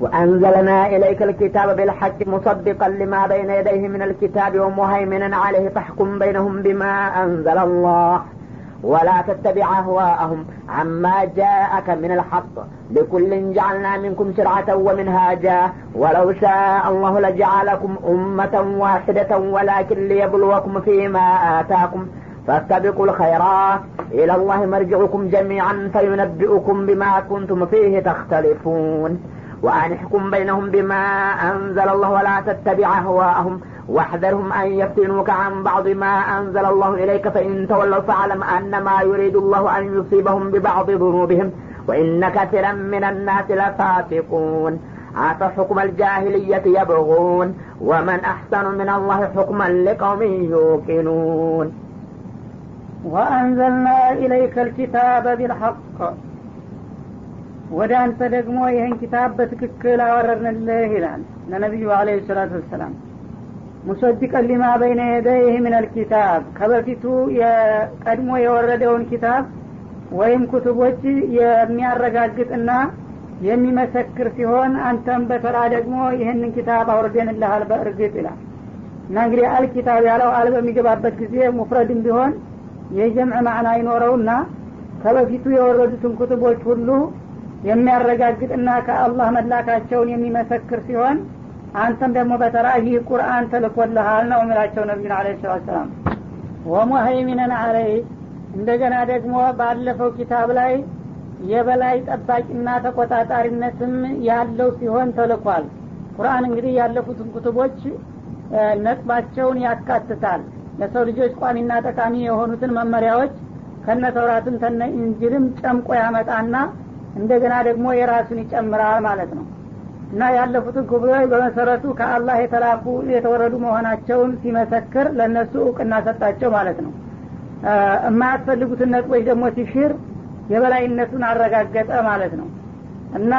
وأنزلنا إليك الكتاب بالحق مصدقا لما بين يديه من الكتاب ومهيمنا عليه فاحكم بينهم بما أنزل الله. ولا تتبع أهواءهم عما جاءك من الحق. لكل جعلنا منكم شرعة ومنهاجا. ولو شاء الله لجعلكم أمة واحدة ولكن ليبلوكم فيما آتاكم. فاستبقوا الخيرات. إلى الله مرجعكم جميعا فينبئكم بما كنتم فيه تختلفون. وأن احكم بينهم بما أنزل الله ولا تتبع أهواءهم. واحذرهم أن يفتنوك عن بعض ما أنزل الله إليك فإن تولوا فاعلم أن ما يريد الله أن يصيبهم ببعض ذنوبهم. وإن كثيرا من الناس لفاسقون. أفحكم الجاهلية يبغون؟ ومن أحسن من الله حكما لقوم يوقنون. وأنزلنا إليك الكتاب بالحق. ወደ አንተ ደግሞ ይህን ኪታብ በትክክል አወረድንልህ ይላል ለነቢዩ አለ ሰላቱ ወሰላም። ሙሰዲቀን ሊማ በይነ የደይህ ምን ልኪታብ ከበፊቱ የቀድሞ የወረደውን ኪታብ ወይም ኩቱቦች የሚያረጋግጥና የሚመሰክር ሲሆን አንተም በተራ ደግሞ ይህንን ኪታብ አውርደንልሃል በእርግጥ ይላል። እና እንግዲህ አልኪታብ ያለው አል በሚገባበት ጊዜ ሙፍረድም ቢሆን የጀምዕ ማዕና ይኖረውና ከበፊቱ የወረዱትን ኩቱቦች ሁሉ የሚያረጋግጥና ከአላህ መላካቸውን የሚመሰክር ሲሆን አንተም ደግሞ በተራ ይህ ቁርአን ተልኮልሃል ነው የሚላቸው ነቢዩን አለ ሰላት ሰላም ወሙሀይሚነን አለይ እንደገና ደግሞ ባለፈው ኪታብ ላይ የበላይ ጠባቂና ተቆጣጣሪነትም ያለው ሲሆን ተልኳል። ቁርአን እንግዲህ ያለፉትን ኩቱቦች ነጥባቸውን ያካትታል። ለሰው ልጆች ቋሚና ጠቃሚ የሆኑትን መመሪያዎች ከነ ተውራትም እንጅልም ጨምቆ ያመጣና እንደገና ደግሞ የራሱን ይጨምራል ማለት ነው። እና ያለፉትን ክፍሎች በመሰረቱ ከአላህ የተላኩ የተወረዱ መሆናቸውን ሲመሰክር ለእነሱ እውቅና ሰጣቸው ማለት ነው። የማያስፈልጉትን ነጥቦች ደግሞ ሲሽር የበላይነቱን አረጋገጠ ማለት ነው። እና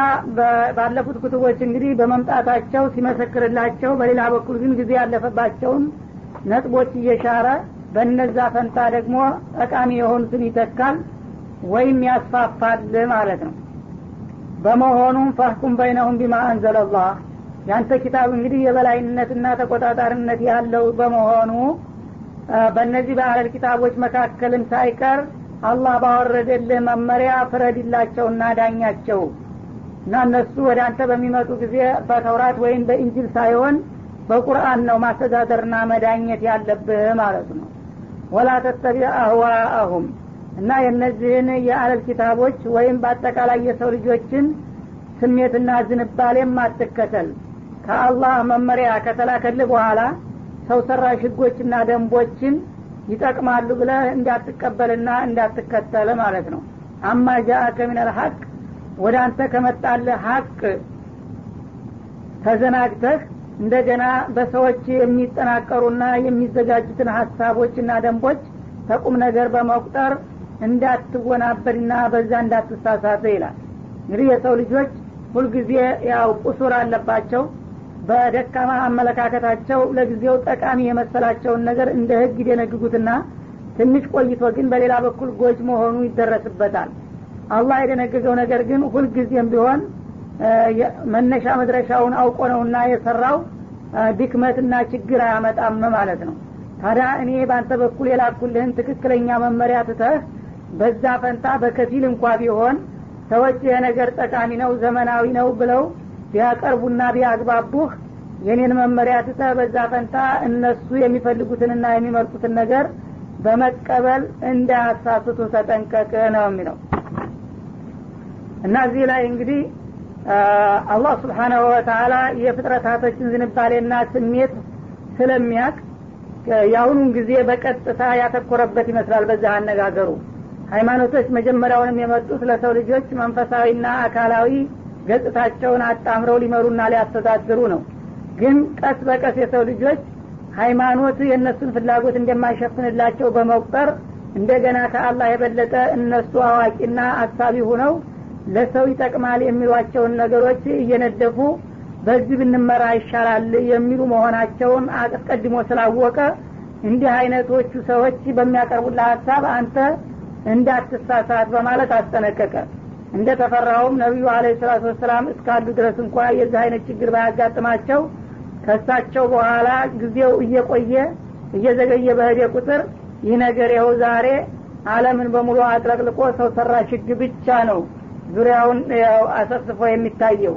ባለፉት ኩቱቦች እንግዲህ በመምጣታቸው ሲመሰክርላቸው በሌላ በኩል ግን ጊዜ ያለፈባቸውን ነጥቦች እየሻረ በነዛ ፈንታ ደግሞ ጠቃሚ የሆኑትን ይተካል ወይም ያስፋፋል ማለት ነው። በመሆኑም ፈህኩም በይነሁም ቢማ አንዘለላህ። ያንተ ኪታብ እንግዲህ የበላይነትና ተቆጣጣሪነት ያለው በመሆኑ በእነዚህ በአለል ኪታቦች መካከልም ሳይቀር አላህ ባወረደልህ መመሪያ ፍረድላቸውና ዳኛቸው። እና እነሱ ወደ አንተ በሚመጡ ጊዜ በተውራት ወይም በኢንጅል ሳይሆን በቁርአን ነው ማስተዳደርና መዳኘት ያለብህ ማለት ነው። ወላ ተተቢዕ አህዋአሁም እና የእነዚህን የአለል ኪታቦች ወይም በአጠቃላይ የሰው ልጆችን ስሜትና ዝንባሌም አትከተል ከአላህ መመሪያ ከተላከል በኋላ ሰው ሰራሽ ህጎችና ደንቦችን ይጠቅማሉ ብለህ እንዳትቀበልና እንዳትከተል ማለት ነው። አማ ጃአከ ሚነል ሀቅ ወደ አንተ ከመጣልህ ሀቅ ተዘናግተህ እንደገና በሰዎች የሚጠናቀሩና የሚዘጋጁትን ሀሳቦችና ደንቦች ተቁም ነገር በመቁጠር እንዳትወናበድና በዛ እንዳትሳሳተ ይላል። እንግዲህ የሰው ልጆች ሁልጊዜ ያው ቁሱር አለባቸው። በደካማ አመለካከታቸው ለጊዜው ጠቃሚ የመሰላቸውን ነገር እንደ ህግ ይደነግጉትና ትንሽ ቆይቶ ግን በሌላ በኩል ጎጅ መሆኑ ይደረስበታል። አላህ የደነገገው ነገር ግን ሁልጊዜም ቢሆን መነሻ መድረሻውን አውቆ ነውና የሰራው ድክመትና ችግር አያመጣም ማለት ነው። ታዲያ እኔ በአንተ በኩል የላኩልህን ትክክለኛ መመሪያ ትተህ በዛ ፈንታ በከፊል እንኳ ቢሆን ሰዎች ይህ ነገር ጠቃሚ ነው ዘመናዊ ነው ብለው ቢያቀርቡና ቢያግባቡህ የኔን መመሪያ ትተህ በዛ ፈንታ እነሱ የሚፈልጉትንና የሚመርጡትን ነገር በመቀበል እንዳያሳስቱ ተጠንቀቅ ነው የሚለው። እና እዚህ ላይ እንግዲህ አላህ ስብሓናሁ ወተላ የፍጥረታቶችን ዝንባሌና ስሜት ስለሚያቅ የአሁኑን ጊዜ በቀጥታ ያተኮረበት ይመስላል በዛ አነጋገሩ ሃይማኖቶች መጀመሪያውንም የመጡት ለሰው ልጆች መንፈሳዊና አካላዊ ገጽታቸውን አጣምረው ሊመሩና ሊያስተዳድሩ ነው። ግን ቀስ በቀስ የሰው ልጆች ሃይማኖት የእነሱን ፍላጎት እንደማይሸፍንላቸው በመቁጠር እንደገና ከአላህ የበለጠ እነሱ አዋቂና አሳቢ ሁነው ለሰው ይጠቅማል የሚሏቸውን ነገሮች እየነደፉ በዚህ ብንመራ ይሻላል የሚሉ መሆናቸውን አስቀድሞ ስላወቀ እንዲህ አይነቶቹ ሰዎች በሚያቀርቡላ ሀሳብ አንተ እንዳትሳሳት በማለት አስጠነቀቀ። እንደ ተፈራውም ነቢዩ አለ ሰላቱ ወሰላም እስካሉ ድረስ እንኳ የዚህ አይነት ችግር ባያጋጥማቸው ከሳቸው በኋላ ጊዜው እየቆየ እየዘገየ በህደ ቁጥር ይህ ነገር ይኸው ዛሬ አለምን በሙሉ አጥለቅልቆ ሰው ሰራሽ ህግ ብቻ ነው ዙሪያውን አሰፍስፎ የሚታየው።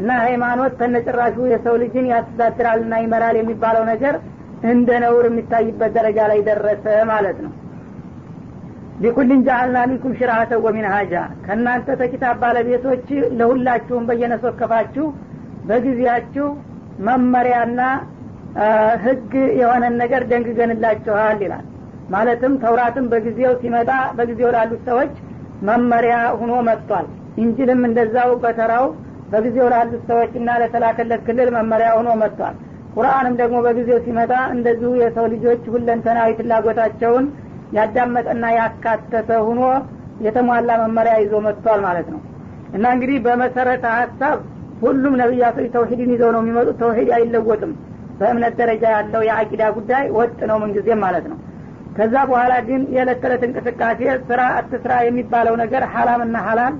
እና ሃይማኖት ተነጭራሹ የሰው ልጅን ያስተዳድራልና ይመራል የሚባለው ነገር እንደ ነውር የሚታይበት ደረጃ ላይ ደረሰ ማለት ነው ሊኩልን ጃአልና ሚንኩም ሽርአተ ወሚንሃጃ ከእናንተ ተኪታብ ባለቤቶች ለሁላችሁም በየነሶከፋችሁ በጊዜያችሁ መመሪያና ህግ የሆነን ነገር ደንግገንላችኋል ይላል። ማለትም ተውራትም በጊዜው ሲመጣ በጊዜው ላሉት ሰዎች መመሪያ ሁኖ መጥቷል። እንጅልም እንደዛው በተራው በጊዜው ላሉት ሰዎች እና ለተላከለት ክልል መመሪያ ሆኖ መጥቷል። ቁርአንም ደግሞ በጊዜው ሲመጣ እንደዚሁ የሰው ልጆች ሁለንተናዊ ፍላጎታቸውን ያዳመጠና ያካተተ ሁኖ የተሟላ መመሪያ ይዞ መጥቷል ማለት ነው። እና እንግዲህ በመሰረተ ሀሳብ ሁሉም ነቢያቶች ተውሂድን ይዘው ነው የሚመጡት። ተውሂድ አይለወጥም። በእምነት ደረጃ ያለው የአቂዳ ጉዳይ ወጥ ነው ምንጊዜም ማለት ነው። ከዛ በኋላ ግን የዕለት ተዕለት እንቅስቃሴ ስራ አትስራ የሚባለው ነገር ሀላምና ሀላል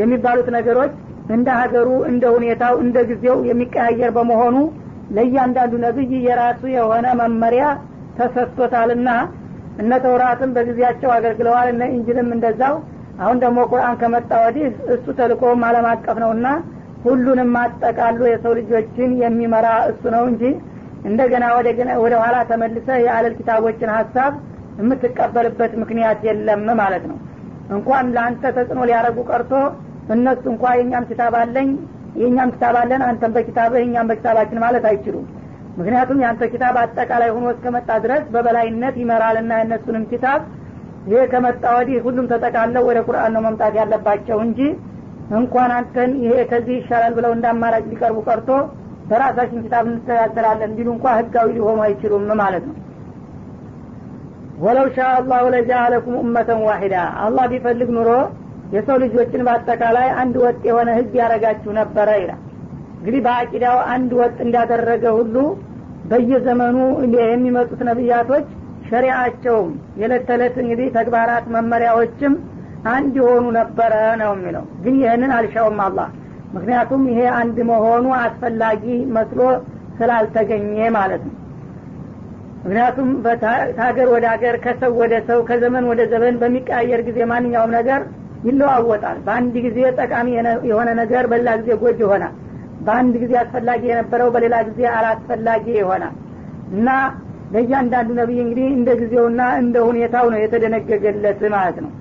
የሚባሉት ነገሮች እንደ ሀገሩ እንደ ሁኔታው እንደ ጊዜው የሚቀያየር በመሆኑ ለእያንዳንዱ ነቢይ የራሱ የሆነ መመሪያ ተሰጥቶታልና እነ ተውራትም በጊዜያቸው አገልግለዋል። እነ እንጅልም እንደዛው። አሁን ደግሞ ቁርአን ከመጣ ወዲህ እሱ ተልኮም አለም አቀፍ ነውና ሁሉንም አጠቃሉ የሰው ልጆችን የሚመራ እሱ ነው እንጂ እንደገና ወደ ኋላ ተመልሰ የአለል ኪታቦችን ሀሳብ የምትቀበልበት ምክንያት የለም ማለት ነው። እንኳን ለአንተ ተጽዕኖ ሊያደረጉ ቀርቶ እነሱ እንኳ የእኛም ኪታብ አለኝ የእኛም ኪታብ አለን አንተም በኪታብህ እኛም በኪታባችን ማለት አይችሉም ምክንያቱም የአንተ ኪታብ አጠቃላይ ሆኖ እስከመጣ ድረስ በበላይነት ይመራልና የእነሱንም ኪታብ ይሄ ከመጣ ወዲህ ሁሉም ተጠቃለው ወደ ቁርአን ነው መምጣት ያለባቸው እንጂ እንኳን አንተን ይሄ ከዚህ ይሻላል ብለው እንዳማራጭ ሊቀርቡ ቀርቶ በራሳችን ኪታብ እንተዳደራለን ቢሉ እንኳ ህጋዊ ሊሆኑ አይችሉም ማለት ነው። ወለው ሻ አላሁ ለጃአለኩም ኡመተን ዋሂዳ። አላህ ቢፈልግ ኑሮ የሰው ልጆችን በአጠቃላይ አንድ ወጥ የሆነ ህግ ያረጋችሁ ነበረ ይላል። እንግዲህ በአቂዳው አንድ ወጥ እንዳደረገ ሁሉ በየዘመኑ የሚመጡት ነቢያቶች ሸሪአቸውም የዕለት ተዕለት እንግዲህ ተግባራት መመሪያዎችም አንድ የሆኑ ነበረ ነው የሚለው። ግን ይህንን አልሻውም አላህ። ምክንያቱም ይሄ አንድ መሆኑ አስፈላጊ መስሎ ስላልተገኘ ማለት ነው። ምክንያቱም ከሀገር ወደ ሀገር ከሰው ወደ ሰው ከዘመን ወደ ዘመን በሚቀያየር ጊዜ ማንኛውም ነገር ይለዋወጣል። በአንድ ጊዜ ጠቃሚ የሆነ ነገር በሌላ ጊዜ ጎጅ ይሆናል በአንድ ጊዜ አስፈላጊ የነበረው በሌላ ጊዜ አላስፈላጊ ይሆናል እና ለእያንዳንዱ ነቢይ እንግዲህ እንደ ጊዜውና እንደ ሁኔታው ነው የተደነገገለት ማለት ነው።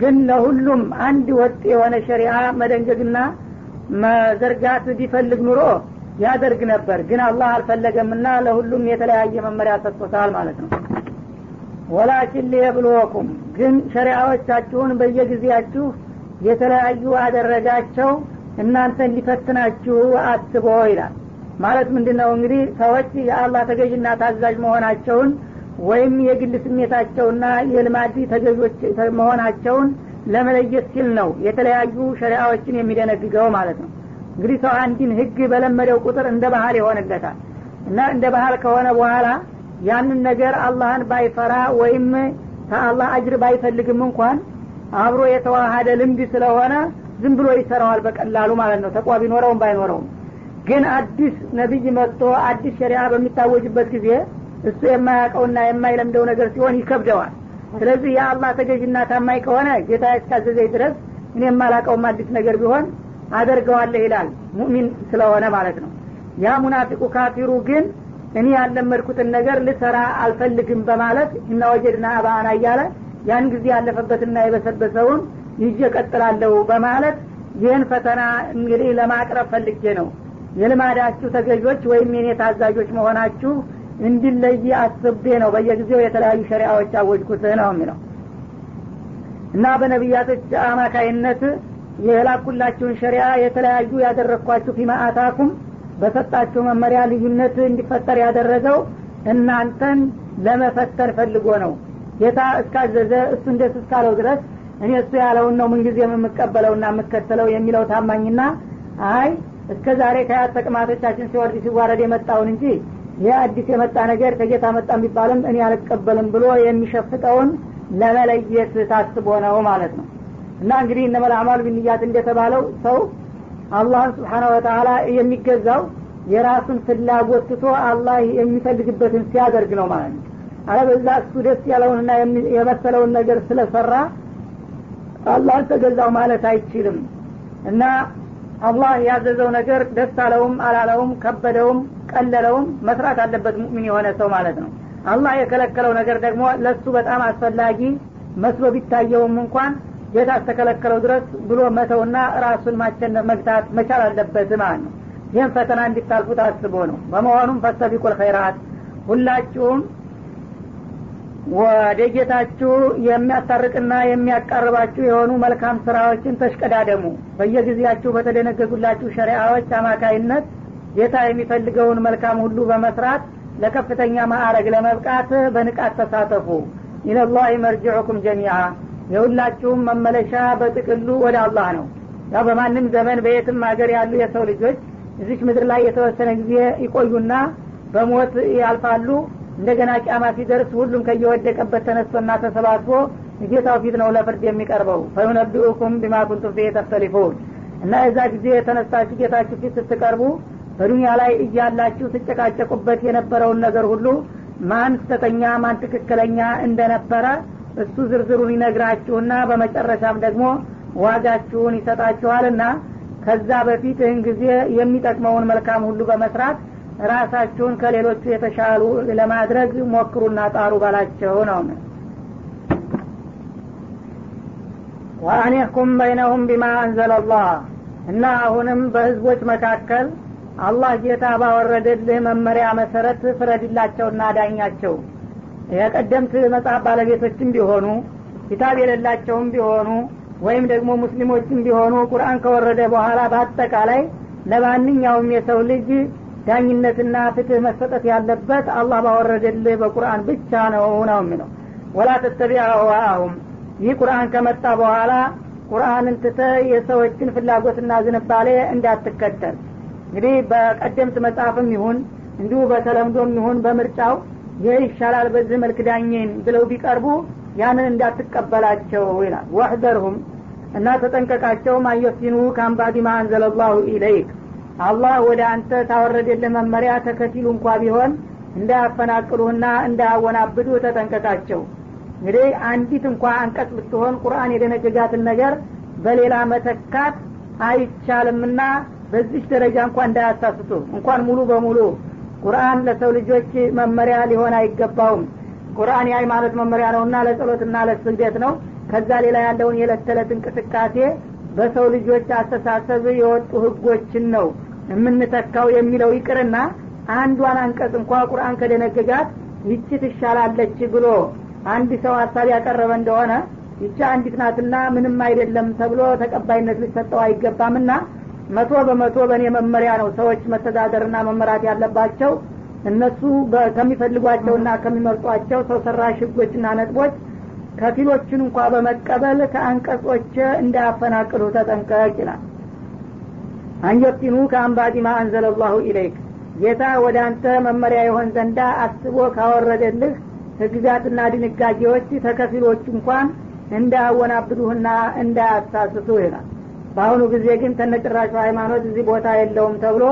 ግን ለሁሉም አንድ ወጥ የሆነ ሸሪአ መደንገግና መዘርጋት ቢፈልግ ኑሮ ያደርግ ነበር። ግን አላህ አልፈለገምና ለሁሉም የተለያየ መመሪያ ሰጥቶታል ማለት ነው። ወላኪን ሊየብልወኩም ግን ሸሪአዎቻችሁን በየጊዜያችሁ የተለያዩ አደረጋቸው እናንተን ሊፈትናችሁ አስቦ ይላል። ማለት ምንድን ነው እንግዲህ ሰዎች የአላህ ተገዥና ታዛዥ መሆናቸውን ወይም የግል ስሜታቸውና የልማዲ ተገዦች መሆናቸውን ለመለየት ሲል ነው የተለያዩ ሸሪአዎችን የሚደነግገው ማለት ነው። እንግዲህ ሰው አንድን ህግ በለመደው ቁጥር እንደ ባህል ይሆንለታል። እና እንደ ባህል ከሆነ በኋላ ያንን ነገር አላህን ባይፈራ ወይም ከአላህ አጅር ባይፈልግም እንኳን አብሮ የተዋሃደ ልምድ ስለሆነ ዝም ብሎ ይሰራዋል በቀላሉ ማለት ነው። ተቋ ቢኖረውም ባይኖረውም። ግን አዲስ ነቢይ መጥቶ አዲስ ሸሪያ በሚታወጅበት ጊዜ እሱ የማያውቀውና የማይለምደው ነገር ሲሆን ይከብደዋል። ስለዚህ የአላህ ተገዥና ታማኝ ከሆነ ጌታ እስካዘዘኝ ድረስ እኔ የማላቀውም አዲስ ነገር ቢሆን አደርገዋለህ ይላል ሙእሚን ስለሆነ ማለት ነው። ያ ሙናፊቁ ካፊሩ ግን እኔ ያለመድኩትን ነገር ልሰራ አልፈልግም በማለት እና ወጀድና አባአና እያለ ያን ጊዜ ያለፈበትና የበሰበሰውን ይዤ ቀጥላለሁ በማለት ይህን ፈተና እንግዲህ ለማቅረብ ፈልጌ ነው። የልማዳችሁ ተገዦች ወይም የኔ ታዛዦች መሆናችሁ እንዲለይ አስቤ ነው። በየጊዜው የተለያዩ ሸሪአዎች አወጅኩት ነው የሚለው። እና በነቢያቶች አማካይነት የላኩላችሁን ሸሪአ የተለያዩ ያደረግኳችሁ ፊማ አታኩም በሰጣችሁ መመሪያ ልዩነት እንዲፈጠር ያደረገው እናንተን ለመፈተን ፈልጎ ነው። ጌታ እስካዘዘ እሱ እንደስ እስካለው ድረስ እኔ እሱ ያለውን ነው ምንጊዜ የምቀበለውና የምከተለው የሚለው ታማኝና አይ እስከ ዛሬ ከያት ተቅማቶቻችን ሲወርድ ሲዋረድ የመጣውን እንጂ ይህ አዲስ የመጣ ነገር ከጌታ መጣ የሚባልም እኔ አልቀበልም ብሎ የሚሸፍጠውን ለመለየት ታስቦ ነው ማለት ነው። እና እንግዲህ እነመል አማሉ ቢንያት እንደተባለው ሰው አላህን ስብሓነ ወተላ የሚገዛው የራሱን ፍላጎት ትቶ አላህ የሚፈልግበትን ሲያደርግ ነው ማለት ነው። አለበዛ እሱ ደስ ያለውንና የመሰለውን ነገር ስለሰራ አላህን ተገዛው ማለት አይችልም። እና አላህ ያዘዘው ነገር ደስ አለውም አላለውም ከበደውም ቀለለውም መስራት አለበት ሙእሚን የሆነ ሰው ማለት ነው። አላህ የከለከለው ነገር ደግሞ ለሱ በጣም አስፈላጊ መስሎ ቢታየውም እንኳን ጌታ አስተከለከለው ድረስ ብሎ መተውና ራሱን ማቸነፍ መግታት መቻል አለበት ማለት ነው። ይህም ፈተና እንዲታልፉ ታስቦ ነው። በመሆኑም ፈስተቢቁል ኸይራት ሁላችሁም ወደ ጌታችሁ የሚያስታርቅና የሚያቃርባችሁ የሆኑ መልካም ስራዎችን ተሽቀዳደሙ። በየጊዜያችሁ በተደነገጉላችሁ ሸሪአዎች አማካይነት ጌታ የሚፈልገውን መልካም ሁሉ በመስራት ለከፍተኛ ማዕረግ ለመብቃት በንቃት ተሳተፉ። ኢለላህ መርጅዑኩም ጀሚዓ። የሁላችሁም መመለሻ በጥቅሉ ወደ አላህ ነው። ያው በማንም ዘመን በየትም ሀገር ያሉ የሰው ልጆች እዚች ምድር ላይ የተወሰነ ጊዜ ይቆዩና በሞት ያልፋሉ እንደገና ቂያማ ሲደርስ ሁሉም ከየወደቀበት ተነስቶና ተሰባስቦ ጌታው ፊት ነው ለፍርድ የሚቀርበው። ፈዩነቢኡኩም ቢማ ኩንቱም ፊ ተክተሊፉን እና የዛ ጊዜ የተነሳችሁ ጌታችሁ ፊት ስትቀርቡ በዱንያ ላይ እያላችሁ ትጨቃጨቁበት የነበረውን ነገር ሁሉ ማን ስተተኛ ማን ትክክለኛ እንደነበረ እሱ ዝርዝሩን ይነግራችሁና በመጨረሻም ደግሞ ዋጋችሁን ይሰጣችኋልና ከዛ በፊት ይህን ጊዜ የሚጠቅመውን መልካም ሁሉ በመስራት ራሳችሁን ከሌሎቹ የተሻሉ ለማድረግ ሞክሩና ጣሩ ባላቸው ነው። ወአኒሕኩም በይነሁም ቢማ አንዘለላህ እና አሁንም በህዝቦች መካከል አላህ ጌታ ባወረደልህ መመሪያ መሰረት ፍረድላቸውና ዳኛቸው የቀደምት መጽሐፍ ባለቤቶችም ቢሆኑ ኪታብ የሌላቸውም ቢሆኑ ወይም ደግሞ ሙስሊሞችም ቢሆኑ ቁርአን ከወረደ በኋላ በአጠቃላይ ለማንኛውም የሰው ልጅ ዳኝነትና ፍትህ መሰጠት ያለበት አላህ ባወረደልህ በቁርአን ብቻ ነው ነው የሚለው። ወላ ተተቢዕ አህዋአሁም ይህ ቁርአን ከመጣ በኋላ ቁርአንን ትተ የሰዎችን ፍላጎትና ዝንባሌ እንዳትከተል። እንግዲህ በቀደምት መጽሐፍም ይሁን እንዲሁ በተለምዶም ይሁን በምርጫው ይህ ይሻላል በዚህ መልክ ዳኝን ብለው ቢቀርቡ ያንን እንዳትቀበላቸው ይላል። ወሕዘርሁም እና ተጠንቀቃቸው ማየፍቲኑ ከአንባዲ ማ አንዘለላሁ ኢለይክ አላህ ወደ አንተ ታወረደልህ መመሪያ ተከቲሉ እንኳ ቢሆን እንዳያፈናቅሉህና እንዳያወናብዱ ተጠንቀቃቸው። እንግዲህ አንዲት እንኳ አንቀጽ ብትሆን ቁርአን የደነገጋትን ነገር በሌላ መተካት አይቻልምና በዚች ደረጃ እንኳ እንዳያሳስቱ። እንኳን ሙሉ በሙሉ ቁርአን ለሰው ልጆች መመሪያ ሊሆን አይገባውም። ቁርአን የሃይማኖት መመሪያ ነውና ለጸሎትና ለስግደት ነው። ከዛ ሌላ ያለውን የዕለት ተዕለት እንቅስቃሴ በሰው ልጆች አስተሳሰብ የወጡ ህጎችን ነው የምንተካው የሚለው ይቅርና አንዷን አንቀጽ እንኳ ቁርአን ከደነገጋት ይቺ ትሻላለች ብሎ አንድ ሰው ሀሳብ ያቀረበ እንደሆነ ይቺ አንዲት ናትና ምንም አይደለም ተብሎ ተቀባይነት ሊሰጠው አይገባምና መቶ በመቶ በእኔ መመሪያ ነው ሰዎች መተዳደርና መመራት ያለባቸው። እነሱ ከሚፈልጓቸውና ከሚመርጧቸው ሰው ሰራሽ ህጎችና ነጥቦች ከፊሎችን እንኳ በመቀበል ከአንቀጾች እንዳያፈናቅሉ ተጠንቀቅ ይላል። አንየፍቲኑ ከአንባዲ ማ አንዘለላሁ ኢለይክ ጌታ ወደ አንተ መመሪያ የሆን ዘንዳ አስቦ ካወረደልህ ህግጋትና ድንጋጌዎች ተከፊሎች እንኳን እንዳያወናብዱህና እንዳያሳስቱ ይላል። በአሁኑ ጊዜ ግን ተነጭራሹ ሃይማኖት እዚህ ቦታ የለውም ተብሎ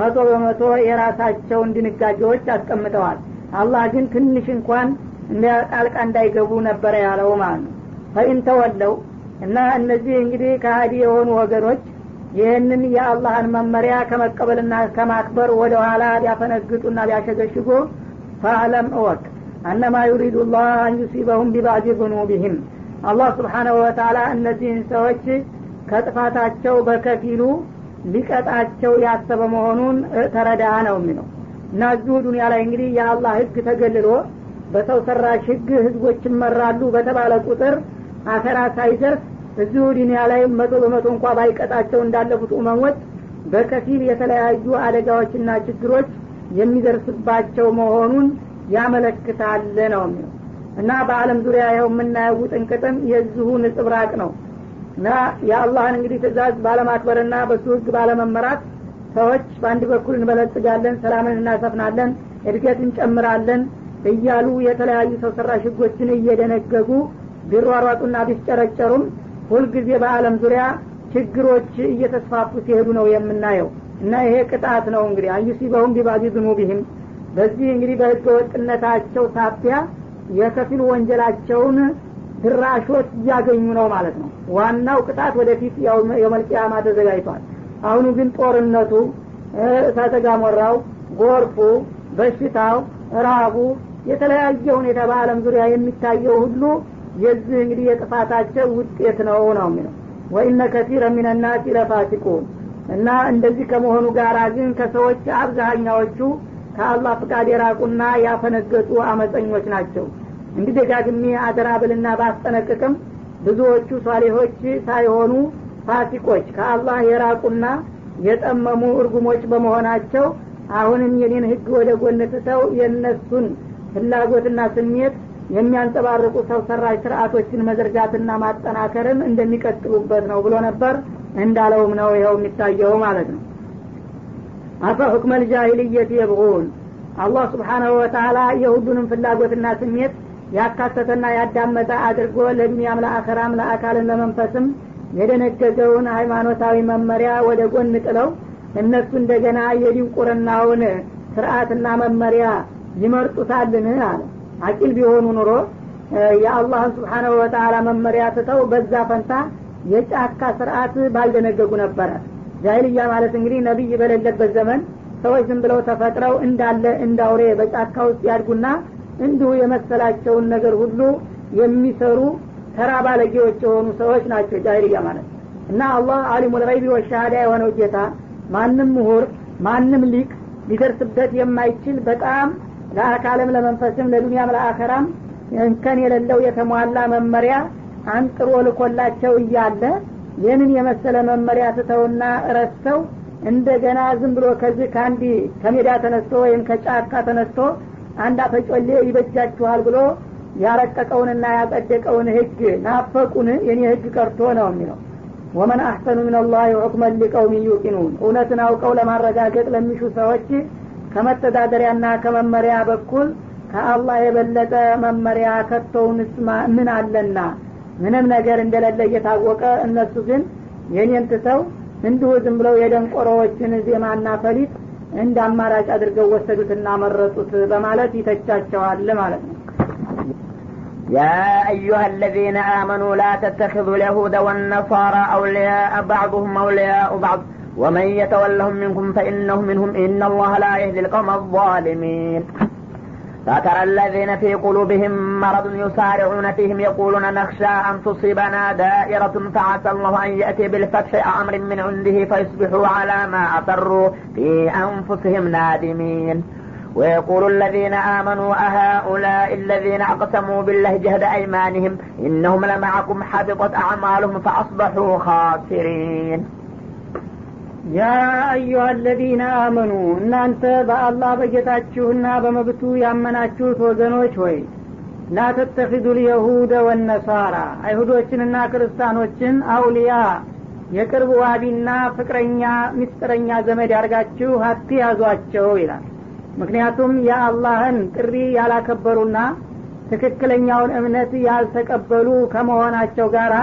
መቶ በመቶ የራሳቸውን ድንጋጌዎች አስቀምጠዋል። አላህ ግን ትንሽ እንኳን ጣልቃ እንዳይገቡ ነበረ ያለው ማለት ነው። ፈኢን ተወለው እና እነዚህ እንግዲህ ከሀዲ የሆኑ ወገኖች ይህንን የአላህን መመሪያ ከመቀበልና ከማክበር ወደ ኋላ ቢያፈነግጡና ቢያሸገሽጉ ፈአለም እወቅ። አነማ ዩሪዱ ላህ አን ዩሲበሁም ቢባዕድ ዙኑቢህም አላህ ስብሓናሁ ወተላ እነዚህን ሰዎች ከጥፋታቸው በከፊሉ ሊቀጣቸው ያሰበ መሆኑን ተረዳ ነው የሚለው። እና እዚሁ ዱኒያ ላይ እንግዲህ የአላህ ህግ ተገልሎ በሰው ሰራሽ ህግ ህዝቦች ይመራሉ በተባለ ቁጥር አፈራ ሳይደርስ እዚሁ ዱኒያ ላይ መቶ በመቶ እንኳ ባይቀጣቸው እንዳለፉት ኡመሞች በከፊል የተለያዩ አደጋዎችና ችግሮች የሚደርስባቸው መሆኑን ያመለክታል ነው የሚለው። እና በአለም ዙሪያ ይኸው የምናየው ውጥንቅጥም የዚሁ ንጽብራቅ ነው። እና የአላህን እንግዲህ ትእዛዝ ባለማክበርና በሱ ህግ ባለመመራት ሰዎች በአንድ በኩል እንበለጽጋለን ሰላምን እናሰፍናለን እድገት እንጨምራለን እያሉ የተለያዩ ሰው ሰራሽ ህጎችን እየደነገጉ ቢሯሯጡና ቢስጨረጨሩም ሁልጊዜ በአለም ዙሪያ ችግሮች እየተስፋፉ ሲሄዱ ነው የምናየው። እና ይሄ ቅጣት ነው እንግዲህ። አዩሲበሁም ቢባዚ ዝኑቢህም በዚህ እንግዲህ በህገ ወጥነታቸው ሳቢያ የከፊል ወንጀላቸውን ድራሾች እያገኙ ነው ማለት ነው። ዋናው ቅጣት ወደፊት የመልቅያማ ተዘጋጅቷል። አሁኑ ግን ጦርነቱ እሳተ ጎርፉ በሽታው ረሃቡ የተለያየ ሁኔታ በአለም ዙሪያ የሚታየው ሁሉ የዚህ እንግዲህ የጥፋታቸው ውጤት ነው ነው የሚለው። ወኢነ ከቲረ ሚነናስ ለፋሲቁን እና እንደዚህ ከመሆኑ ጋር ግን ከሰዎች አብዛኛዎቹ ከአላህ ፍቃድ የራቁና ያፈነገጡ አመፀኞች ናቸው። እንዲህ ደጋግሜ አደራ ባስጠነቅቅም ብዙዎቹ ሷሌሆች ሳይሆኑ ፋሲቆች ከአላህ የራቁና የጠመሙ እርጉሞች በመሆናቸው አሁንም የኔን ህግ ወደ ጎን ትተው የእነሱን ፍላጎትና ስሜት የሚያንጸባርቁ ሰው ሰራሽ ስርአቶችን መዘርጋትና ማጠናከርን እንደሚቀጥሉበት ነው ብሎ ነበር። እንዳለውም ነው ይኸው የሚታየው ማለት ነው። አፈ ሁክመ ልጃሂልየት የብቁን አላህ ስብሓናሁ ወተላ የሁሉንም ፍላጎትና ስሜት ያካተተና ያዳመጠ አድርጎ ለዱንያም ለአኸራም ለአካልን ለመንፈስም የደነገገውን ሃይማኖታዊ መመሪያ ወደ ጎን ጥለው እነሱ እንደገና የድንቁርናውን ስርአትና መመሪያ ይመርጡታልን? አለ። አቂል ቢሆኑ ኑሮ የአላህን ስብሓናሁ ወተላ መመሪያ ትተው በዛ ፈንታ የጫካ ስርአት ባልደነገጉ ነበረ። ጃይልያ ማለት እንግዲህ ነቢይ በሌለበት ዘመን ሰዎች ዝም ብለው ተፈጥረው እንዳለ እንዳውሬ በጫካ ውስጥ ያድጉና እንዲሁ የመሰላቸውን ነገር ሁሉ የሚሰሩ ተራ ባለጌዎች የሆኑ ሰዎች ናቸው ጃይልያ ማለት። እና አላህ አሊሙ ልገይቢ ወሻሃዳ የሆነው ጌታ ማንም ምሁር ማንም ሊቅ ሊደርስበት የማይችል በጣም ለአካልም ለመንፈስም ለዱንያም ለአኸራም እንከን የሌለው የተሟላ መመሪያ አንጥሮ ልኮላቸው እያለ ይህንን የመሰለ መመሪያ ትተውና ረስተው እንደገና ዝም ብሎ ከዚህ ከአንድ ከሜዳ ተነስቶ ወይም ከጫካ ተነስቶ አንድ አፈጮሌ ይበጃችኋል ብሎ ያረቀቀውንና ያጸደቀውን ህግ ናፈቁን? የኔ ህግ ቀርቶ ነው የሚለው። ወመን አሕሰኑ ምን አላህ ሑክመን ሊቀውም ዩቂኑን። እውነትን አውቀው ለማረጋገጥ ለሚሹ ሰዎች ከመተዳደሪያና ከመመሪያ በኩል ከአላህ የበለጠ መመሪያ ከቶውንስ ምን አለና ምንም ነገር እንደሌለ እየታወቀ እነሱ ግን የኔን ትተው እንዲሁ ዝም ብለው የደንቆሮዎችን ዜማና ፈሊጥ እንደ አማራጭ አድርገው ወሰዱትና መረጡት በማለት ይተቻቸዋል ማለት ነው يا أيها الذين آمنوا لا تتخذوا اليهود والنصارى أولياء بعضهم أولياء بعض ومن يتولهم منكم فإنه منهم. إن الله لا يهدي القوم الظالمين. فترى الذين في قلوبهم مرض يسارعون فيهم يقولون نخشى أن تصيبنا دائرة فعسى الله أن يأتي بالفتح أمر من عنده فيصبحوا على ما أصروا في أنفسهم نادمين. ويقول الذين آمنوا أهؤلاء الذين أقسموا بالله جهد أيمانهم إنهم لمعكم حبطت أعمالهم فأصبحوا خاسرين. ያ አዩሀ አለዚነ አመኑ እናንተ በአላህ በጌታችሁና በመብቱ ያመናችሁት ወገኖች ሆይ ላተተኪዱ ልየሁደ ወነሳራ አይሁዶችንና ክርስቲያኖችን አውሊያ የቅርብ ዋቢና ፍቅረኛ ምስጥረኛ ዘመድ ያርጋችሁ አትያዟቸው ይላል። ምክንያቱም የአላህን ጥሪ ያላከበሩና ትክክለኛውን እምነት ያልተቀበሉ ከመሆናቸው ጋራ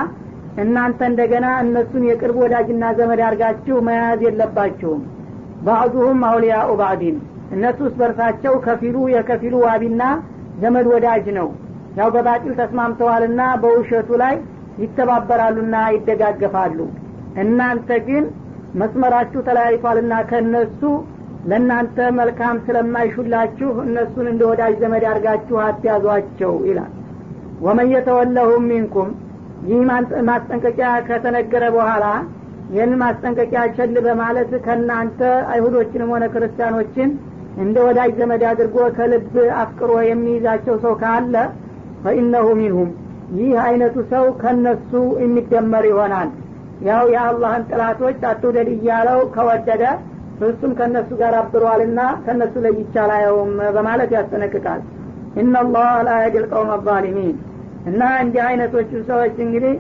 እናንተ እንደገና እነሱን የቅርብ ወዳጅና ዘመድ አድርጋችሁ መያዝ የለባችሁም። ባዕዱሁም አውሊያኡ ባዕዲን እነሱ ውስጥ በርሳቸው ከፊሉ የከፊሉ ዋቢና ዘመድ ወዳጅ ነው። ያው በባጢል ተስማምተዋልና በውሸቱ ላይ ይተባበራሉና ይደጋገፋሉ። እናንተ ግን መስመራችሁ ተለያይቷልና ከእነሱ ለእናንተ መልካም ስለማይሹላችሁ እነሱን እንደ ወዳጅ ዘመድ አድርጋችሁ አትያዟቸው ይላል። ወመን የተወለሁም ሚንኩም ይህ ማስጠንቀቂያ ከተነገረ በኋላ ይህን ማስጠንቀቂያ ቸል በማለት ከእናንተ አይሁዶችንም ሆነ ክርስቲያኖችን እንደ ወዳጅ ዘመድ አድርጎ ከልብ አፍቅሮ የሚይዛቸው ሰው ካለ ፈኢነሁ ሚንሁም ይህ አይነቱ ሰው ከነሱ የሚደመር ይሆናል። ያው የአላህን ጥላቶች አትውደድ እያለው ከወደደ እሱም ከእነሱ ጋር አብሯልና ከእነሱ ለይቻ ላየውም በማለት ያስጠነቅቃል። ኢናላህ ላ ቀውም አዛሊሚን እና እንዲህ አይነቶቹ ሰዎች እንግዲህ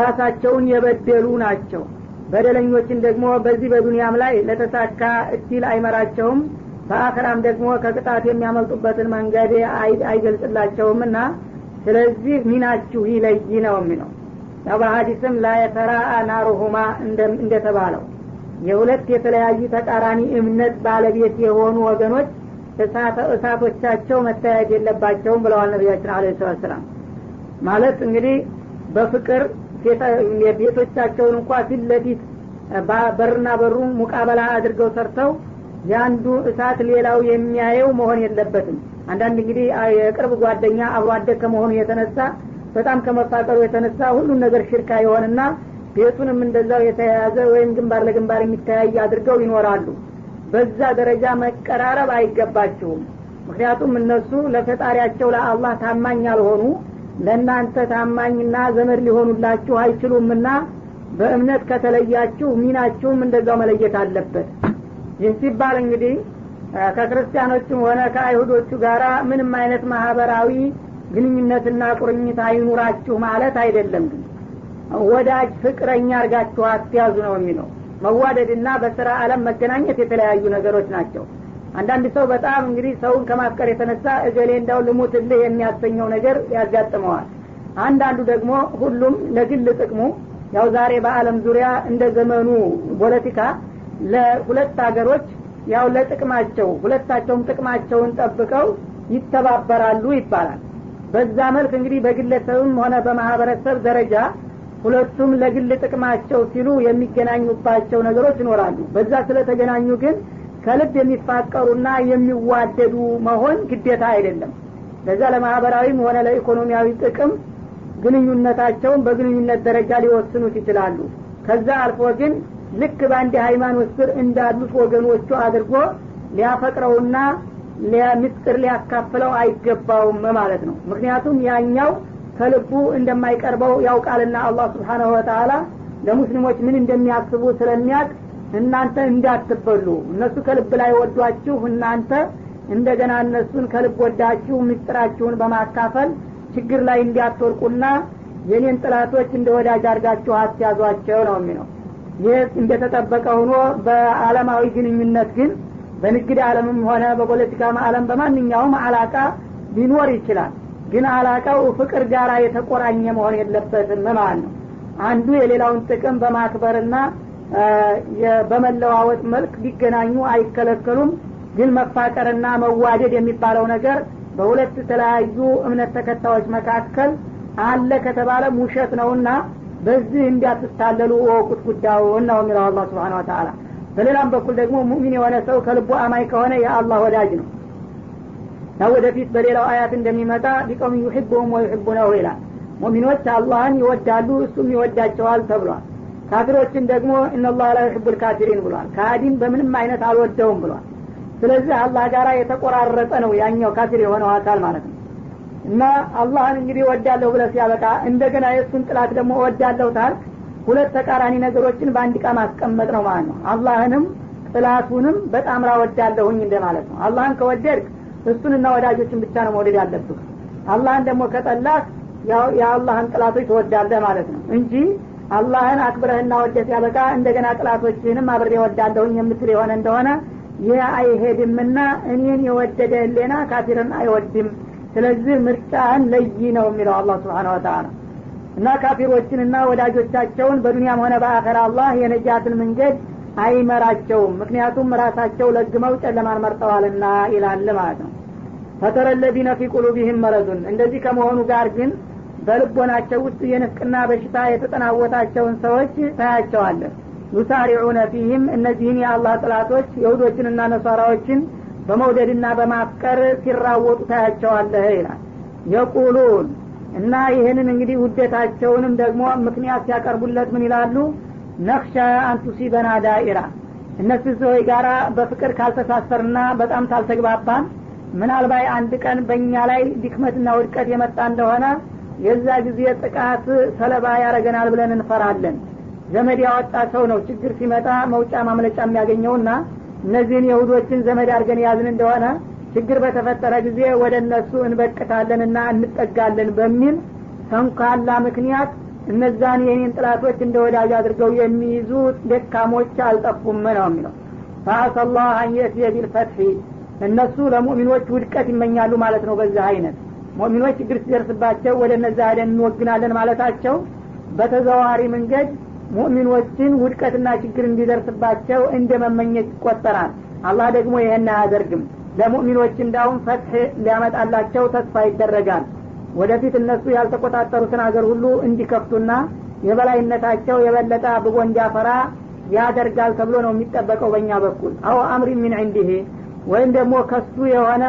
ራሳቸውን የበደሉ ናቸው። በደለኞችን ደግሞ በዚህ በዱንያም ላይ ለተሳካ እድል አይመራቸውም። በአክራም ደግሞ ከቅጣት የሚያመልጡበትን መንገድ አይገልጽላቸውም እና ስለዚህ ሚናችሁ ይለይ ነው የሚለው። ያው በሀዲስም ላየተራአ ናሩሁማ እንደተባለው የሁለት የተለያዩ ተቃራኒ እምነት ባለቤት የሆኑ ወገኖች እሳቶቻቸው መታየት የለባቸውም ብለዋል ነቢያችን አለ ሰላም ማለት እንግዲህ በፍቅር ቤቶቻቸውን እንኳ ፊት ለፊት በርና በሩ ሙቃበላ አድርገው ሰርተው የአንዱ እሳት ሌላው የሚያየው መሆን የለበትም። አንዳንድ እንግዲህ የቅርብ ጓደኛ አብሮ አደግ ከመሆኑ የተነሳ በጣም ከመፋቀሩ የተነሳ ሁሉም ነገር ሽርካ የሆንና ቤቱንም እንደዛው የተያያዘ ወይም ግንባር ለግንባር የሚተያይ አድርገው ይኖራሉ በዛ ደረጃ መቀራረብ አይገባችሁም ምክንያቱም እነሱ ለፈጣሪያቸው ለአላህ ታማኝ ያልሆኑ ለእናንተ ታማኝና ዘመድ ሊሆኑላችሁ አይችሉምና በእምነት ከተለያችሁ ሚናችሁም እንደዛው መለየት አለበት። ይህ ሲባል እንግዲህ ከክርስቲያኖችም ሆነ ከአይሁዶቹ ጋራ ምንም አይነት ማህበራዊ ግንኙነትና ቁርኝት አይኑራችሁ ማለት አይደለም። ግን ወዳጅ ፍቅረኛ አርጋችሁ አትያዙ ነው የሚለው መዋደድና በስራ አለም መገናኘት የተለያዩ ነገሮች ናቸው። አንዳንድ ሰው በጣም እንግዲህ ሰውን ከማፍቀር የተነሳ እገሌ እንዳው ልሙትልህ የሚያሰኘው ነገር ያጋጥመዋል። አንዳንዱ ደግሞ ሁሉም ለግል ጥቅሙ ያው ዛሬ በአለም ዙሪያ እንደ ዘመኑ ፖለቲካ ለሁለት ሀገሮች ያው ለጥቅማቸው ሁለታቸውም ጥቅማቸውን ጠብቀው ይተባበራሉ ይባላል። በዛ መልክ እንግዲህ በግለሰብም ሆነ በማህበረሰብ ደረጃ ሁለቱም ለግል ጥቅማቸው ሲሉ የሚገናኙባቸው ነገሮች ይኖራሉ። በዛ ስለተገናኙ ግን ከልብ የሚፋቀሩና የሚዋደዱ መሆን ግዴታ አይደለም። ለዛ ለማህበራዊም ሆነ ለኢኮኖሚያዊ ጥቅም ግንኙነታቸውን በግንኙነት ደረጃ ሊወስኑት ይችላሉ። ከዛ አልፎ ግን ልክ በአንድ ሃይማኖት ስር እንዳሉት ወገኖቹ አድርጎ ሊያፈቅረውና ምስጢር ሊያካፍለው አይገባውም ማለት ነው። ምክንያቱም ያኛው ከልቡ እንደማይቀርበው ያውቃልና አላህ ስብሓናሁ ወተላ ለሙስሊሞች ምን እንደሚያስቡ ስለሚያቅ እናንተ እንዳትበሉ። እነሱ ከልብ ላይ ወዷችሁ እናንተ እንደገና እነሱን ከልብ ወዳችሁ ምስጢራችሁን በማካፈል ችግር ላይ እንዲያትወርቁና የኔን ጥላቶች እንደ ወዳጅ አድርጋችሁ አትያዟቸው ነው የሚለው። ይህ እንደተጠበቀ ሆኖ በአለማዊ ግንኙነት ግን በንግድ አለምም ሆነ በፖለቲካ አለም በማንኛውም አላቃ ሊኖር ይችላል ግን አላቃው ፍቅር ጋር የተቆራኘ መሆን የለበትም ማለት ነው። አንዱ የሌላውን ጥቅም በማክበርና በመለዋወጥ መልክ ቢገናኙ አይከለከሉም። ግን መፋቀርና መዋደድ የሚባለው ነገር በሁለት የተለያዩ እምነት ተከታዮች መካከል አለ ከተባለ ውሸት ነውና በዚህ እንዲያትታለሉ እወቁት ጉዳዩን ነው የሚለው አላ ስብሓን ወተላ በሌላም በኩል ደግሞ ሙሚን የሆነ ሰው ከልቡ አማኝ ከሆነ የአላህ ወዳጅ ነው ያ ወደፊት በሌላው አያት እንደሚመጣ ሊቀውም ዩሕቡሁም ወዩሕቡነሁ ይላል። ሙሚኖች አላህን ይወዳሉ እሱም ይወዳቸዋል ተብሏል። ካፊሮችን ደግሞ እነላህ ላ ዩሕቡ ልካፊሪን ብሏል። ከአዲን በምንም አይነት አልወደውም ብሏል። ስለዚህ አላህ ጋር የተቆራረጠ ነው ያኛው ካፊር የሆነው አካል ማለት ነው። እና አላህን እንግዲህ ወዳለሁ ብለ ሲያበቃ እንደገና የእሱን ጥላት ደግሞ ወዳለሁ ታልክ ሁለት ተቃራኒ ነገሮችን በአንድ ቃ ማስቀመጥ ነው ማለት ነው። አላህንም ጥላቱንም በጣምራ ወዳለሁኝ እንደ ማለት ነው። አላህን ከወደድክ እሱንና ወዳጆችን ብቻ ነው መውደድ ያለብህ። አላህን ደግሞ ከጠላህ የአላህን ጥላቶች ትወዳለህ ማለት ነው እንጂ አላህን አክብረህና ወደህ ያበቃ እንደገና ጥላቶችህንም አብሬ ወዳለሁኝ የምትል የሆነ እንደሆነ ይህ አይሄድምና እኔን የወደደ ህሌና ካፊርን አይወድም። ስለዚህ ምርጫህን ለይ ነው የሚለው አላህ ስብሓን ወተላ እና ካፊሮችንና ወዳጆቻቸውን በዱንያም ሆነ በአኸራ አላህ የነጃትን መንገድ አይመራቸውም። ምክንያቱም ራሳቸው ለግመው ጨለማን መርጠዋልና ይላል ማለት ነው ፈተረ ለዚነ ፊ ቁሉቢህም መረዙን። እንደዚህ ከመሆኑ ጋር ግን በልቦናቸው ውስጥ የንፍቅና በሽታ የተጠናወታቸውን ሰዎች ታያቸዋለን ዩሳሪዑነ ፊህም እነዚህን የአላህ ጥላቶች የሁዶችንና ነሷራዎችን በመውደድና በማፍቀር ሲራወጡ ታያቸዋለህ ይላል። የቁሉን እና ይህንን እንግዲህ ውደታቸውንም ደግሞ ምክንያት ሲያቀርቡለት ምን ይላሉ? ነክሻ አንቱሲበና ዳኢራ። እነዚህ ሰዎች ጋራ በፍቅር ካልተሳሰርና በጣም ካልተግባባን ምናልባት አንድ ቀን በእኛ ላይ ድክመትና ውድቀት የመጣ እንደሆነ የዛ ጊዜ ጥቃት ሰለባ ያረገናል ብለን እንፈራለን። ዘመድ ያወጣ ሰው ነው ችግር ሲመጣ መውጫ ማምለጫ የሚያገኘውና እነዚህን የሁዶችን ዘመድ አድርገን ያዝን እንደሆነ ችግር በተፈጠረ ጊዜ ወደ እነሱ እንበቅታለንና እንጠጋለን በሚል ተንኳላ ምክንያት እነዛን የኔን ጥላቶች እንደ ወዳጅ አድርገው የሚይዙ ደካሞች አልጠፉም ነው የሚለው። ፈአሰላህ አንየእትየ ቢልፈትሒ እነሱ ለሙእሚኖች ውድቀት ይመኛሉ ማለት ነው። በዚህ አይነት ሙእሚኖች ችግር ሲደርስባቸው ወደ እነዛ ሄደን እንወግናለን ማለታቸው በተዘዋዋሪ መንገድ ሙእሚኖችን ውድቀትና ችግር እንዲደርስባቸው እንደ መመኘት ይቆጠራል። አላህ ደግሞ ይህን አያደርግም። ለሙእሚኖች እንዳሁን ፈትሕ ሊያመጣላቸው ተስፋ ይደረጋል። ወደፊት እነሱ ያልተቆጣጠሩትን አገር ሁሉ እንዲከፍቱና የበላይነታቸው የበለጠ አብቦ እንዲያፈራ ያደርጋል ተብሎ ነው የሚጠበቀው በእኛ በኩል። አው አምሪ ሚን ዕንዲህ ወይም ደግሞ ከሱ የሆነ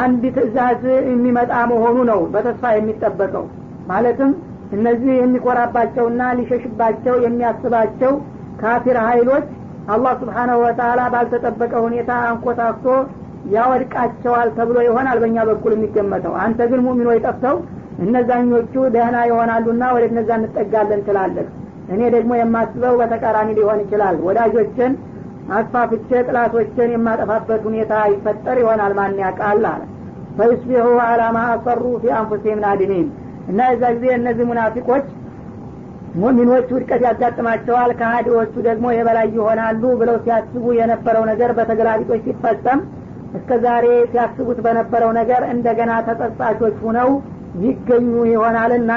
አንድ ትእዛዝ የሚመጣ መሆኑ ነው በተስፋ የሚጠበቀው። ማለትም እነዚህ የሚኮራባቸውና ሊሸሽባቸው የሚያስባቸው ካፊር ሀይሎች አላህ ስብሓናሁ ወተላ ባልተጠበቀ ሁኔታ አንኮታክቶ ያወድቃቸዋል ተብሎ ይሆናል በእኛ በኩል የሚገመተው። አንተ ግን ሙሚኖች ጠፍተው እነዛኞቹ ደህና ይሆናሉና ወደ እነዛ እንጠጋለን ትላለህ። እኔ ደግሞ የማስበው በተቃራኒ ሊሆን ይችላል። ወዳጆችን አስፋፍቼ ጥላቶችን የማጠፋበት ሁኔታ ይፈጠር ይሆናል ማን ያቃል አለ። ፈይስቢሑ አላማ አሰሩ ፊ አንፉሲህም ናዲሚን። እና የዛ ጊዜ እነዚህ ሙናፊቆች ሙሚኖች ውድቀት ያጋጥማቸዋል ከሀዲዎቹ ደግሞ የበላይ ይሆናሉ ብለው ሲያስቡ የነበረው ነገር በተገላቢጦች ሲፈጸም እስከ ዛሬ ሲያስቡት በነበረው ነገር እንደገና ተጸጻቾች ሁነው ይገኙ ይሆናልና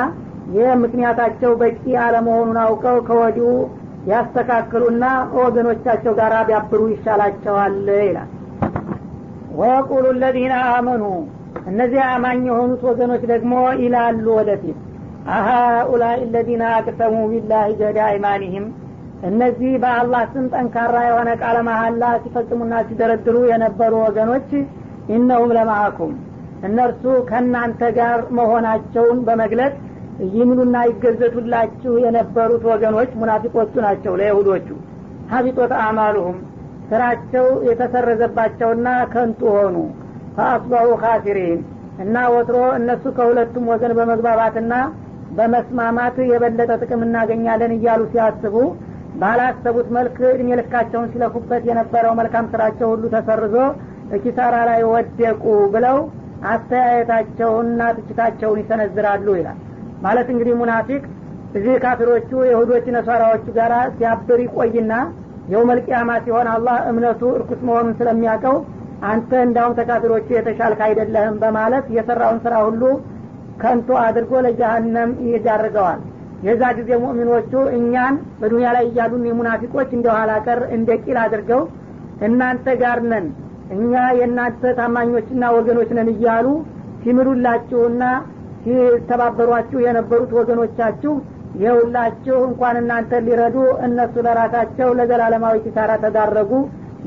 ይህ ምክንያታቸው በቂ አለመሆኑን አውቀው ከወዲሁ ያስተካክሉና ወገኖቻቸው ጋር ቢያብሩ ይሻላቸዋል ይላል። ወየቁሉ ለዚነ አመኑ እነዚህ አማኝ የሆኑት ወገኖች ደግሞ ይላሉ ወደፊት። አሃኡላይ ለዚነ አቅሰሙ ቢላህ ጀዳ አይማኒህም እነዚህ በአላህ ስም ጠንካራ የሆነ ቃለ መሀላ ሲፈጽሙና ሲደረድሩ የነበሩ ወገኖች ኢነሁም ለማአኩም እነርሱ ከእናንተ ጋር መሆናቸውን በመግለጽ ይምሉና ይገዘቱላችሁ የነበሩት ወገኖች ሙናፊቆቹ ናቸው ለይሁዶቹ። ሀቢጦት አማሉሁም ስራቸው የተሰረዘባቸውና ከንቱ ሆኑ። ፈአስባሁ ካፊሪን እና ወትሮ እነሱ ከሁለቱም ወገን በመግባባትና በመስማማት የበለጠ ጥቅም እናገኛለን እያሉ ሲያስቡ ባላሰቡት መልክ እድሜ ልካቸውን ሲለፉበት የነበረው መልካም ስራቸው ሁሉ ተሰርዞ ኪሳራ ላይ ወደቁ ብለው አስተያየታቸውንና ትችታቸውን ይሰነዝራሉ ይላል ማለት እንግዲህ ሙናፊቅ እዚህ ካፊሮቹ የሁዶች ነሷራዎቹ ጋር ሲያብር ይቆይና የውመልቅያማ ሲሆን አላህ እምነቱ እርኩስ መሆኑን ስለሚያውቀው አንተ እንዳሁም ተካፊሮቹ የተሻልክ አይደለህም በማለት የሰራውን ስራ ሁሉ ከንቶ አድርጎ ለጀሀነም ይዳርገዋል። የዛ ጊዜ ሙእሚኖቹ እኛን በዱኒያ ላይ እያሉን የሙናፊቆች እንደ ኋላ ቀር እንደ ቂል አድርገው እናንተ ጋር ነን እኛ የእናንተ ታማኞችና ወገኖች ነን እያሉ ሲምሉላችሁና ሲተባበሯችሁ የነበሩት ወገኖቻችሁ የሁላችሁ እንኳን እናንተ ሊረዱ እነሱ ለራሳቸው ለዘላለማዊ ኪሳራ ተዳረጉ።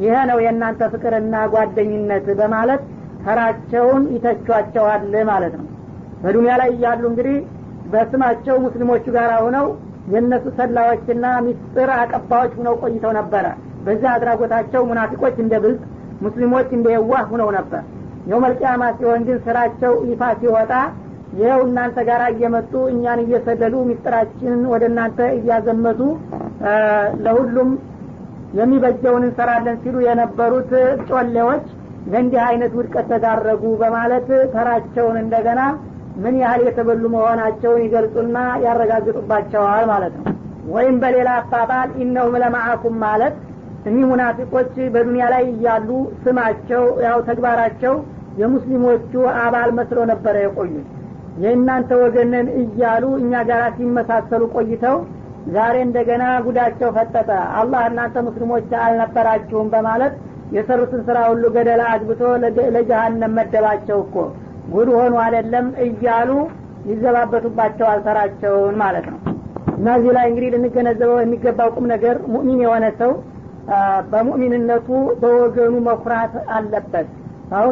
ይሄ ነው የእናንተ ፍቅርና ጓደኝነት በማለት ተራቸውን ይተቿቸዋል ማለት ነው። በዱኒያ ላይ እያሉ እንግዲህ በስማቸው ሙስሊሞቹ ጋር ሆነው የእነሱ ሰላዎችና ሚስጥር አቀባዮች ሁነው ቆይተው ነበረ። በዚህ አድራጎታቸው ሙናፊቆች እንደ ብልጥ ሙስሊሞች እንደ የዋህ ሁነው ነበር። የውመልቅያማ ሲሆን ግን ስራቸው ይፋ ሲወጣ ይኸው እናንተ ጋር እየመጡ እኛን እየሰለሉ ሚስጥራችንን ወደ እናንተ እያዘመቱ ለሁሉም የሚበጀውን እንሰራለን ሲሉ የነበሩት ጮሌዎች ለእንዲህ አይነት ውድቀት ተዳረጉ በማለት ተራቸውን እንደገና ምን ያህል የተበሉ መሆናቸውን ይገልጹና ያረጋግጡባቸዋል ማለት ነው። ወይም በሌላ አባባል ኢነሁም ለማአኩም ማለት እኒህ ሙናፊቆች በዱንያ ላይ እያሉ ስማቸው ያው ተግባራቸው የሙስሊሞቹ አባል መስለው ነበረ የቆዩት የእናንተ ወገንን እያሉ እኛ ጋር ሲመሳሰሉ ቆይተው ዛሬ እንደገና ጉዳቸው ፈጠጠ። አላህ እናንተ ሙስሊሞች አልነበራችሁም በማለት የሰሩትን ስራ ሁሉ ገደላ አግብቶ ለጀሀነም መደባቸው እኮ ጉድ ሆኑ አይደለም እያሉ ይዘባበቱባቸው አልሰራቸውን ማለት ነው። እና እዚህ ላይ እንግዲህ ልንገነዘበው የሚገባው ቁም ነገር ሙእሚን የሆነ ሰው በሙእሚንነቱ በወገኑ መኩራት አለበት። አሁን